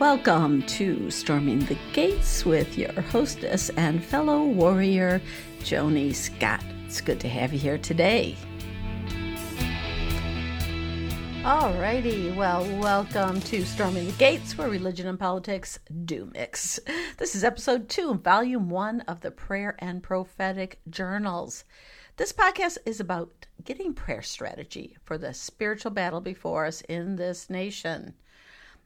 Welcome to Storming the Gates with your hostess and fellow warrior, Joni Scott. It's good to have you here today. Alrighty, well, welcome to Storming the Gates, where religion and politics do mix. This is episode two, volume one of the Prayer and Prophetic Journals. This podcast is about getting prayer strategy for the spiritual battle before us in this nation.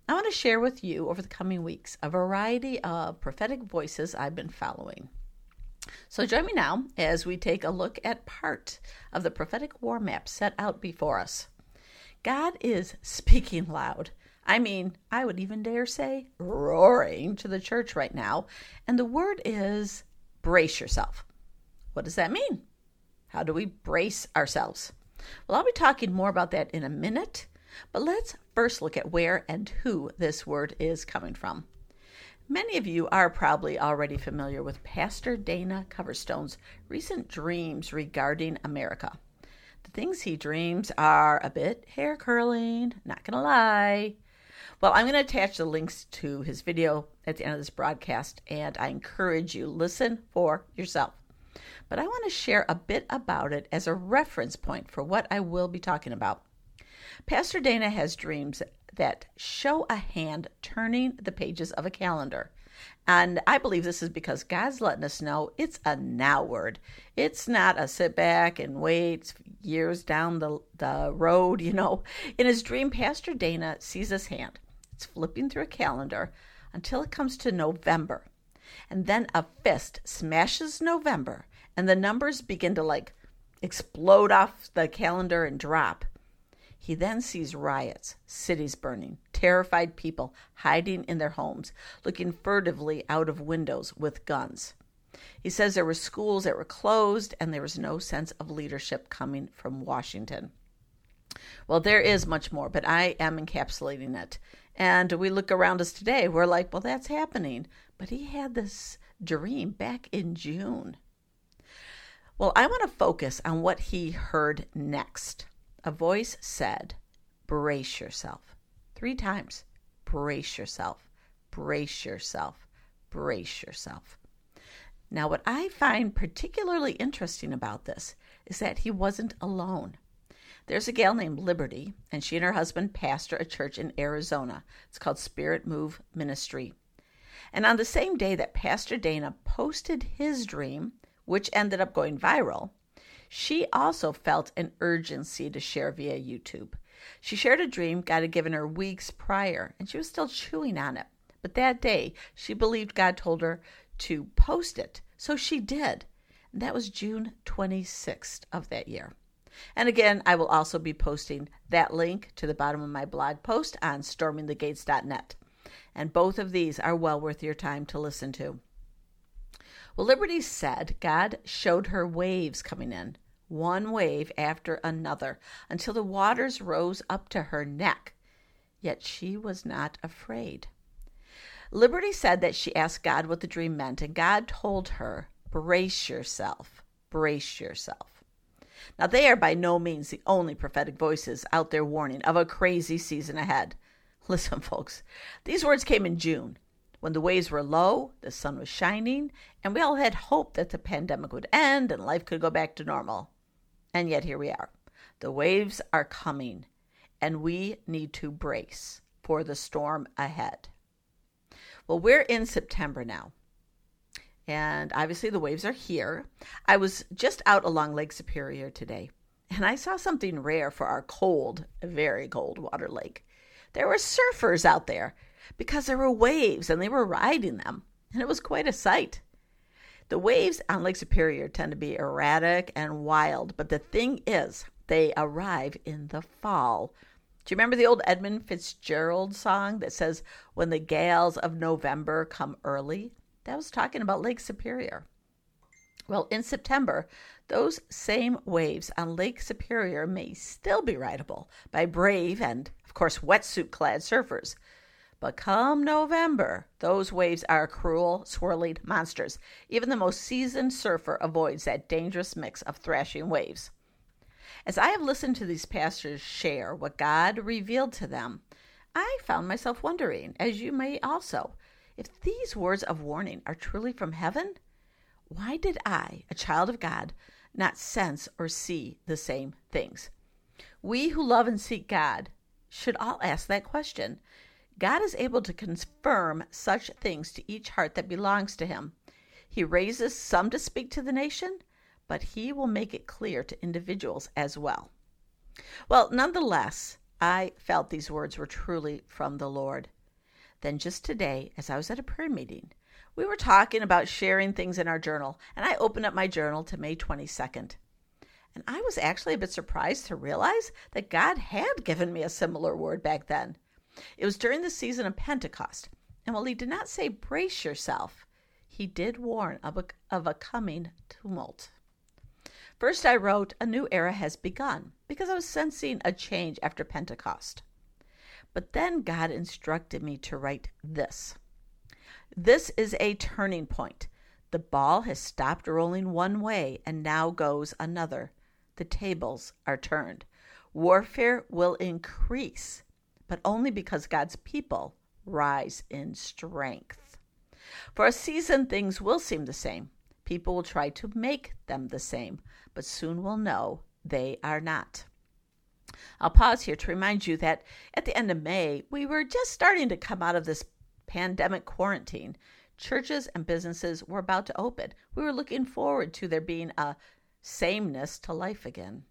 I want to share with you over the coming weeks a variety of prophetic voices I've been following. So join me now as we take a look at part of the prophetic war map set out before us. God is speaking loud. I mean, I would even dare say roaring to the church right now. And the word is brace yourself. What does that mean? How do we brace ourselves? Well, I'll be talking more about that in a minute, but let's first look at where and who this word is coming from. Many of you are probably already familiar with Pastor Dana Coverstone's recent dreams regarding America. The things he dreams are a bit hair curling, not gonna lie. Well, I'm going to attach the links to his video at the end of this broadcast, and I encourage you listen for yourself but I want to share a bit about it as a reference point for what I will be talking about. Pastor Dana has dreams that show a hand turning the pages of a calendar. And I believe this is because God's letting us know it's a now word. It's not a sit back and wait years down the, the road, you know. In his dream, Pastor Dana sees his hand. It's flipping through a calendar until it comes to November. And then a fist smashes November and the numbers begin to like explode off the calendar and drop. He then sees riots, cities burning, terrified people hiding in their homes, looking furtively out of windows with guns. He says there were schools that were closed and there was no sense of leadership coming from Washington. Well, there is much more, but I am encapsulating it. And we look around us today, we're like, well, that's happening. But he had this dream back in June. Well, I want to focus on what he heard next. A voice said, Brace yourself. Three times. Brace yourself. Brace yourself. Brace yourself. Now, what I find particularly interesting about this is that he wasn't alone. There's a gal named Liberty, and she and her husband pastor a church in Arizona. It's called Spirit Move Ministry. And on the same day that Pastor Dana posted his dream, which ended up going viral, she also felt an urgency to share via YouTube. She shared a dream God had given her weeks prior, and she was still chewing on it. But that day, she believed God told her to post it, so she did. And that was June 26th of that year. And again, I will also be posting that link to the bottom of my blog post on stormingthegates.net. And both of these are well worth your time to listen to. Well, Liberty said God showed her waves coming in, one wave after another, until the waters rose up to her neck. Yet she was not afraid. Liberty said that she asked God what the dream meant, and God told her, Brace yourself, brace yourself. Now, they are by no means the only prophetic voices out there warning of a crazy season ahead. Listen, folks, these words came in June, when the waves were low, the sun was shining, and we all had hope that the pandemic would end and life could go back to normal. And yet here we are. The waves are coming, and we need to brace for the storm ahead. Well, we're in September now. And obviously, the waves are here. I was just out along Lake Superior today, and I saw something rare for our cold, very cold water lake. There were surfers out there because there were waves and they were riding them, and it was quite a sight. The waves on Lake Superior tend to be erratic and wild, but the thing is, they arrive in the fall. Do you remember the old Edmund Fitzgerald song that says, When the gales of November come early? That was talking about Lake Superior. Well, in September, those same waves on Lake Superior may still be rideable by brave and, of course, wetsuit clad surfers. But come November, those waves are cruel, swirling monsters. Even the most seasoned surfer avoids that dangerous mix of thrashing waves. As I have listened to these pastors share what God revealed to them, I found myself wondering, as you may also, if these words of warning are truly from heaven. Why did I, a child of God, not sense or see the same things? We who love and seek God should all ask that question. God is able to confirm such things to each heart that belongs to Him. He raises some to speak to the nation, but He will make it clear to individuals as well. Well, nonetheless, I felt these words were truly from the Lord. Then, just today, as I was at a prayer meeting, we were talking about sharing things in our journal, and I opened up my journal to May 22nd. And I was actually a bit surprised to realize that God had given me a similar word back then. It was during the season of Pentecost, and while he did not say brace yourself, he did warn of a, of a coming tumult. First, I wrote, A new era has begun, because I was sensing a change after Pentecost. But then God instructed me to write this This is a turning point. The ball has stopped rolling one way and now goes another. The tables are turned. Warfare will increase, but only because God's people rise in strength. For a season, things will seem the same. People will try to make them the same, but soon will know they are not. I'll pause here to remind you that at the end of May, we were just starting to come out of this pandemic quarantine. Churches and businesses were about to open. We were looking forward to there being a sameness to life again.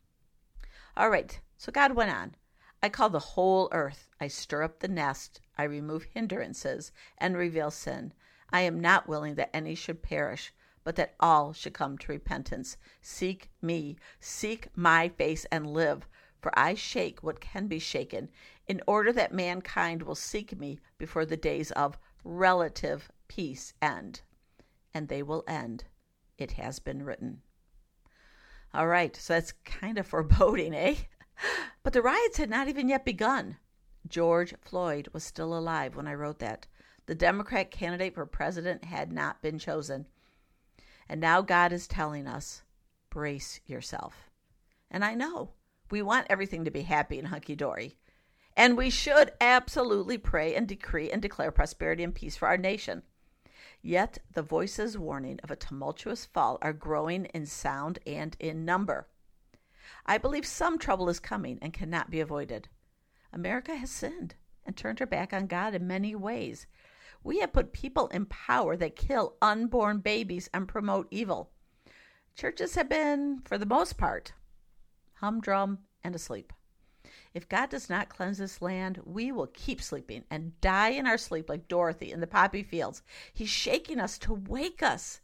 All right, so God went on. I call the whole earth. I stir up the nest. I remove hindrances and reveal sin. I am not willing that any should perish, but that all should come to repentance. Seek me, seek my face, and live, for I shake what can be shaken, in order that mankind will seek me before the days of relative peace end. And they will end. It has been written. All right, so that's kind of foreboding, eh? But the riots had not even yet begun. George Floyd was still alive when I wrote that. The Democrat candidate for president had not been chosen. And now God is telling us brace yourself. And I know we want everything to be happy and hunky dory. And we should absolutely pray and decree and declare prosperity and peace for our nation. Yet the voices warning of a tumultuous fall are growing in sound and in number. I believe some trouble is coming and cannot be avoided. America has sinned and turned her back on God in many ways. We have put people in power that kill unborn babies and promote evil. Churches have been, for the most part, humdrum and asleep. If God does not cleanse this land, we will keep sleeping and die in our sleep like Dorothy in the poppy fields. He's shaking us to wake us,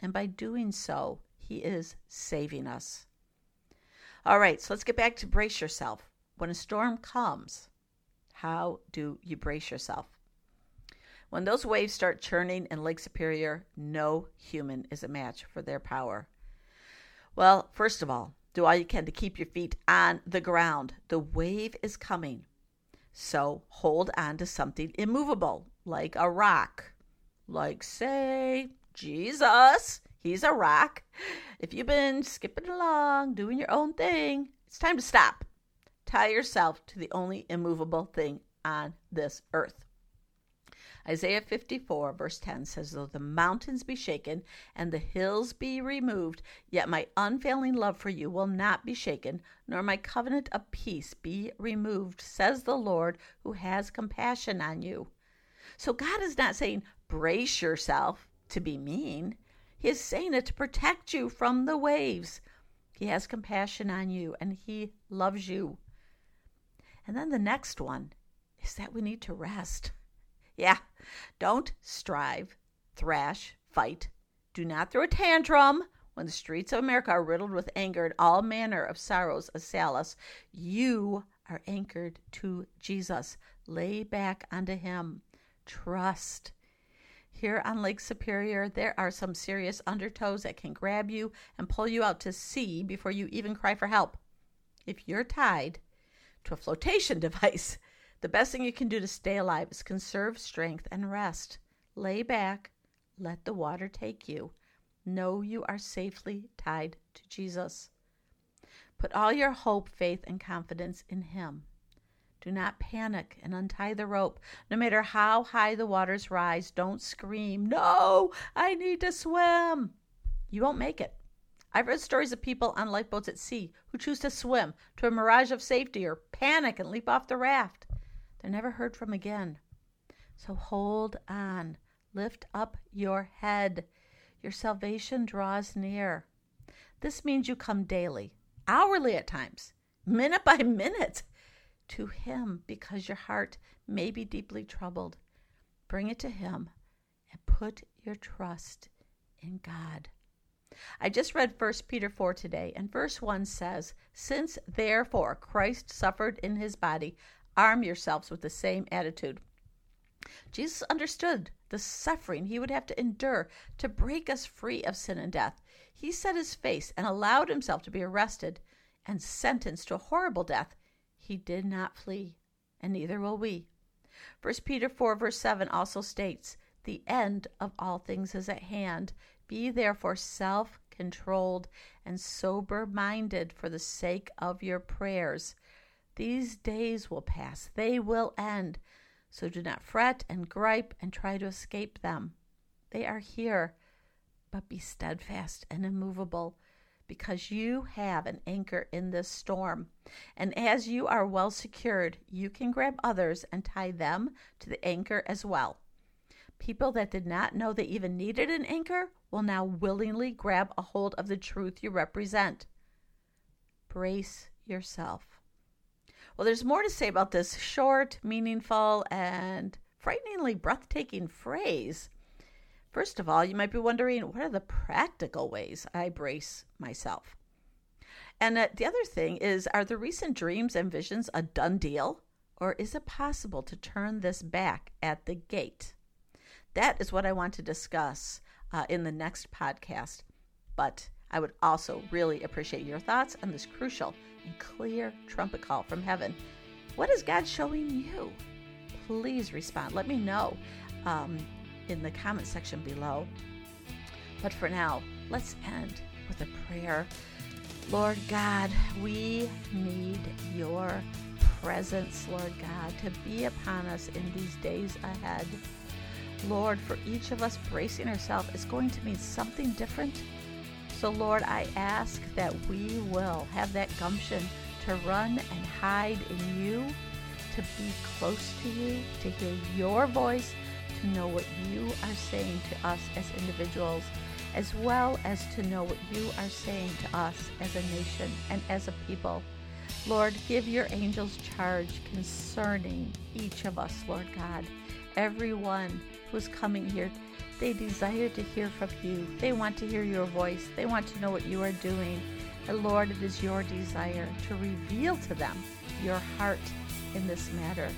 and by doing so, He is saving us. All right, so let's get back to brace yourself. When a storm comes, how do you brace yourself? When those waves start churning in Lake Superior, no human is a match for their power. Well, first of all, do all you can to keep your feet on the ground. The wave is coming. So hold on to something immovable, like a rock. Like, say, Jesus. He's a rock. If you've been skipping along, doing your own thing, it's time to stop. Tie yourself to the only immovable thing on this earth. Isaiah 54, verse 10 says, Though the mountains be shaken and the hills be removed, yet my unfailing love for you will not be shaken, nor my covenant of peace be removed, says the Lord who has compassion on you. So God is not saying, brace yourself to be mean. He is saying it to protect you from the waves. He has compassion on you and he loves you. And then the next one is that we need to rest. Yeah, don't strive, thrash, fight. Do not throw a tantrum when the streets of America are riddled with anger and all manner of sorrows assail us. You are anchored to Jesus. Lay back unto Him. Trust. Here on Lake Superior, there are some serious undertows that can grab you and pull you out to sea before you even cry for help. If you're tied to a flotation device, the best thing you can do to stay alive is conserve strength and rest. Lay back, let the water take you. Know you are safely tied to Jesus. Put all your hope, faith, and confidence in Him. Do not panic and untie the rope. No matter how high the waters rise, don't scream, No, I need to swim. You won't make it. I've read stories of people on lifeboats at sea who choose to swim to a mirage of safety or panic and leap off the raft. They're never heard from again. So hold on. Lift up your head. Your salvation draws near. This means you come daily, hourly at times, minute by minute, to Him because your heart may be deeply troubled. Bring it to Him and put your trust in God. I just read 1 Peter 4 today, and verse 1 says, Since therefore Christ suffered in his body, arm yourselves with the same attitude. Jesus understood the suffering he would have to endure to break us free of sin and death. He set his face and allowed himself to be arrested and sentenced to a horrible death. He did not flee, and neither will we. 1 Peter 4, verse 7 also states, The end of all things is at hand. Be therefore self controlled and sober minded for the sake of your prayers. These days will pass, they will end. So do not fret and gripe and try to escape them. They are here, but be steadfast and immovable because you have an anchor in this storm. And as you are well secured, you can grab others and tie them to the anchor as well. People that did not know they even needed an anchor will now willingly grab a hold of the truth you represent. Brace yourself. Well, there's more to say about this short, meaningful, and frighteningly breathtaking phrase. First of all, you might be wondering what are the practical ways I brace myself? And uh, the other thing is are the recent dreams and visions a done deal? Or is it possible to turn this back at the gate? That is what I want to discuss uh, in the next podcast. But I would also really appreciate your thoughts on this crucial and clear trumpet call from heaven. What is God showing you? Please respond. Let me know um, in the comment section below. But for now, let's end with a prayer. Lord God, we need your presence, Lord God, to be upon us in these days ahead. Lord, for each of us, bracing ourselves is going to mean something different. So, Lord, I ask that we will have that gumption to run and hide in you, to be close to you, to hear your voice, to know what you are saying to us as individuals, as well as to know what you are saying to us as a nation and as a people. Lord, give your angels charge concerning each of us, Lord God. Everyone who's coming here, they desire to hear from you. They want to hear your voice. They want to know what you are doing. And Lord, it is your desire to reveal to them your heart in this matter.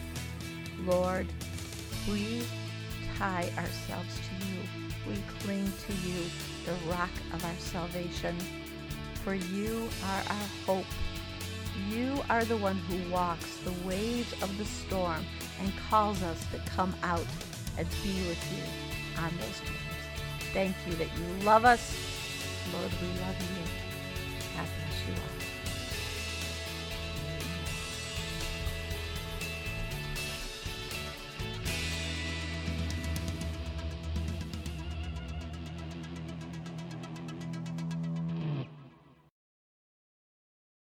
Lord, we tie ourselves to you. We cling to you, the rock of our salvation. For you are our hope. You are the one who walks the waves of the storm and calls us to come out and be with you on those waves. Thank you that you love us. Lord, we love you. God bless you all.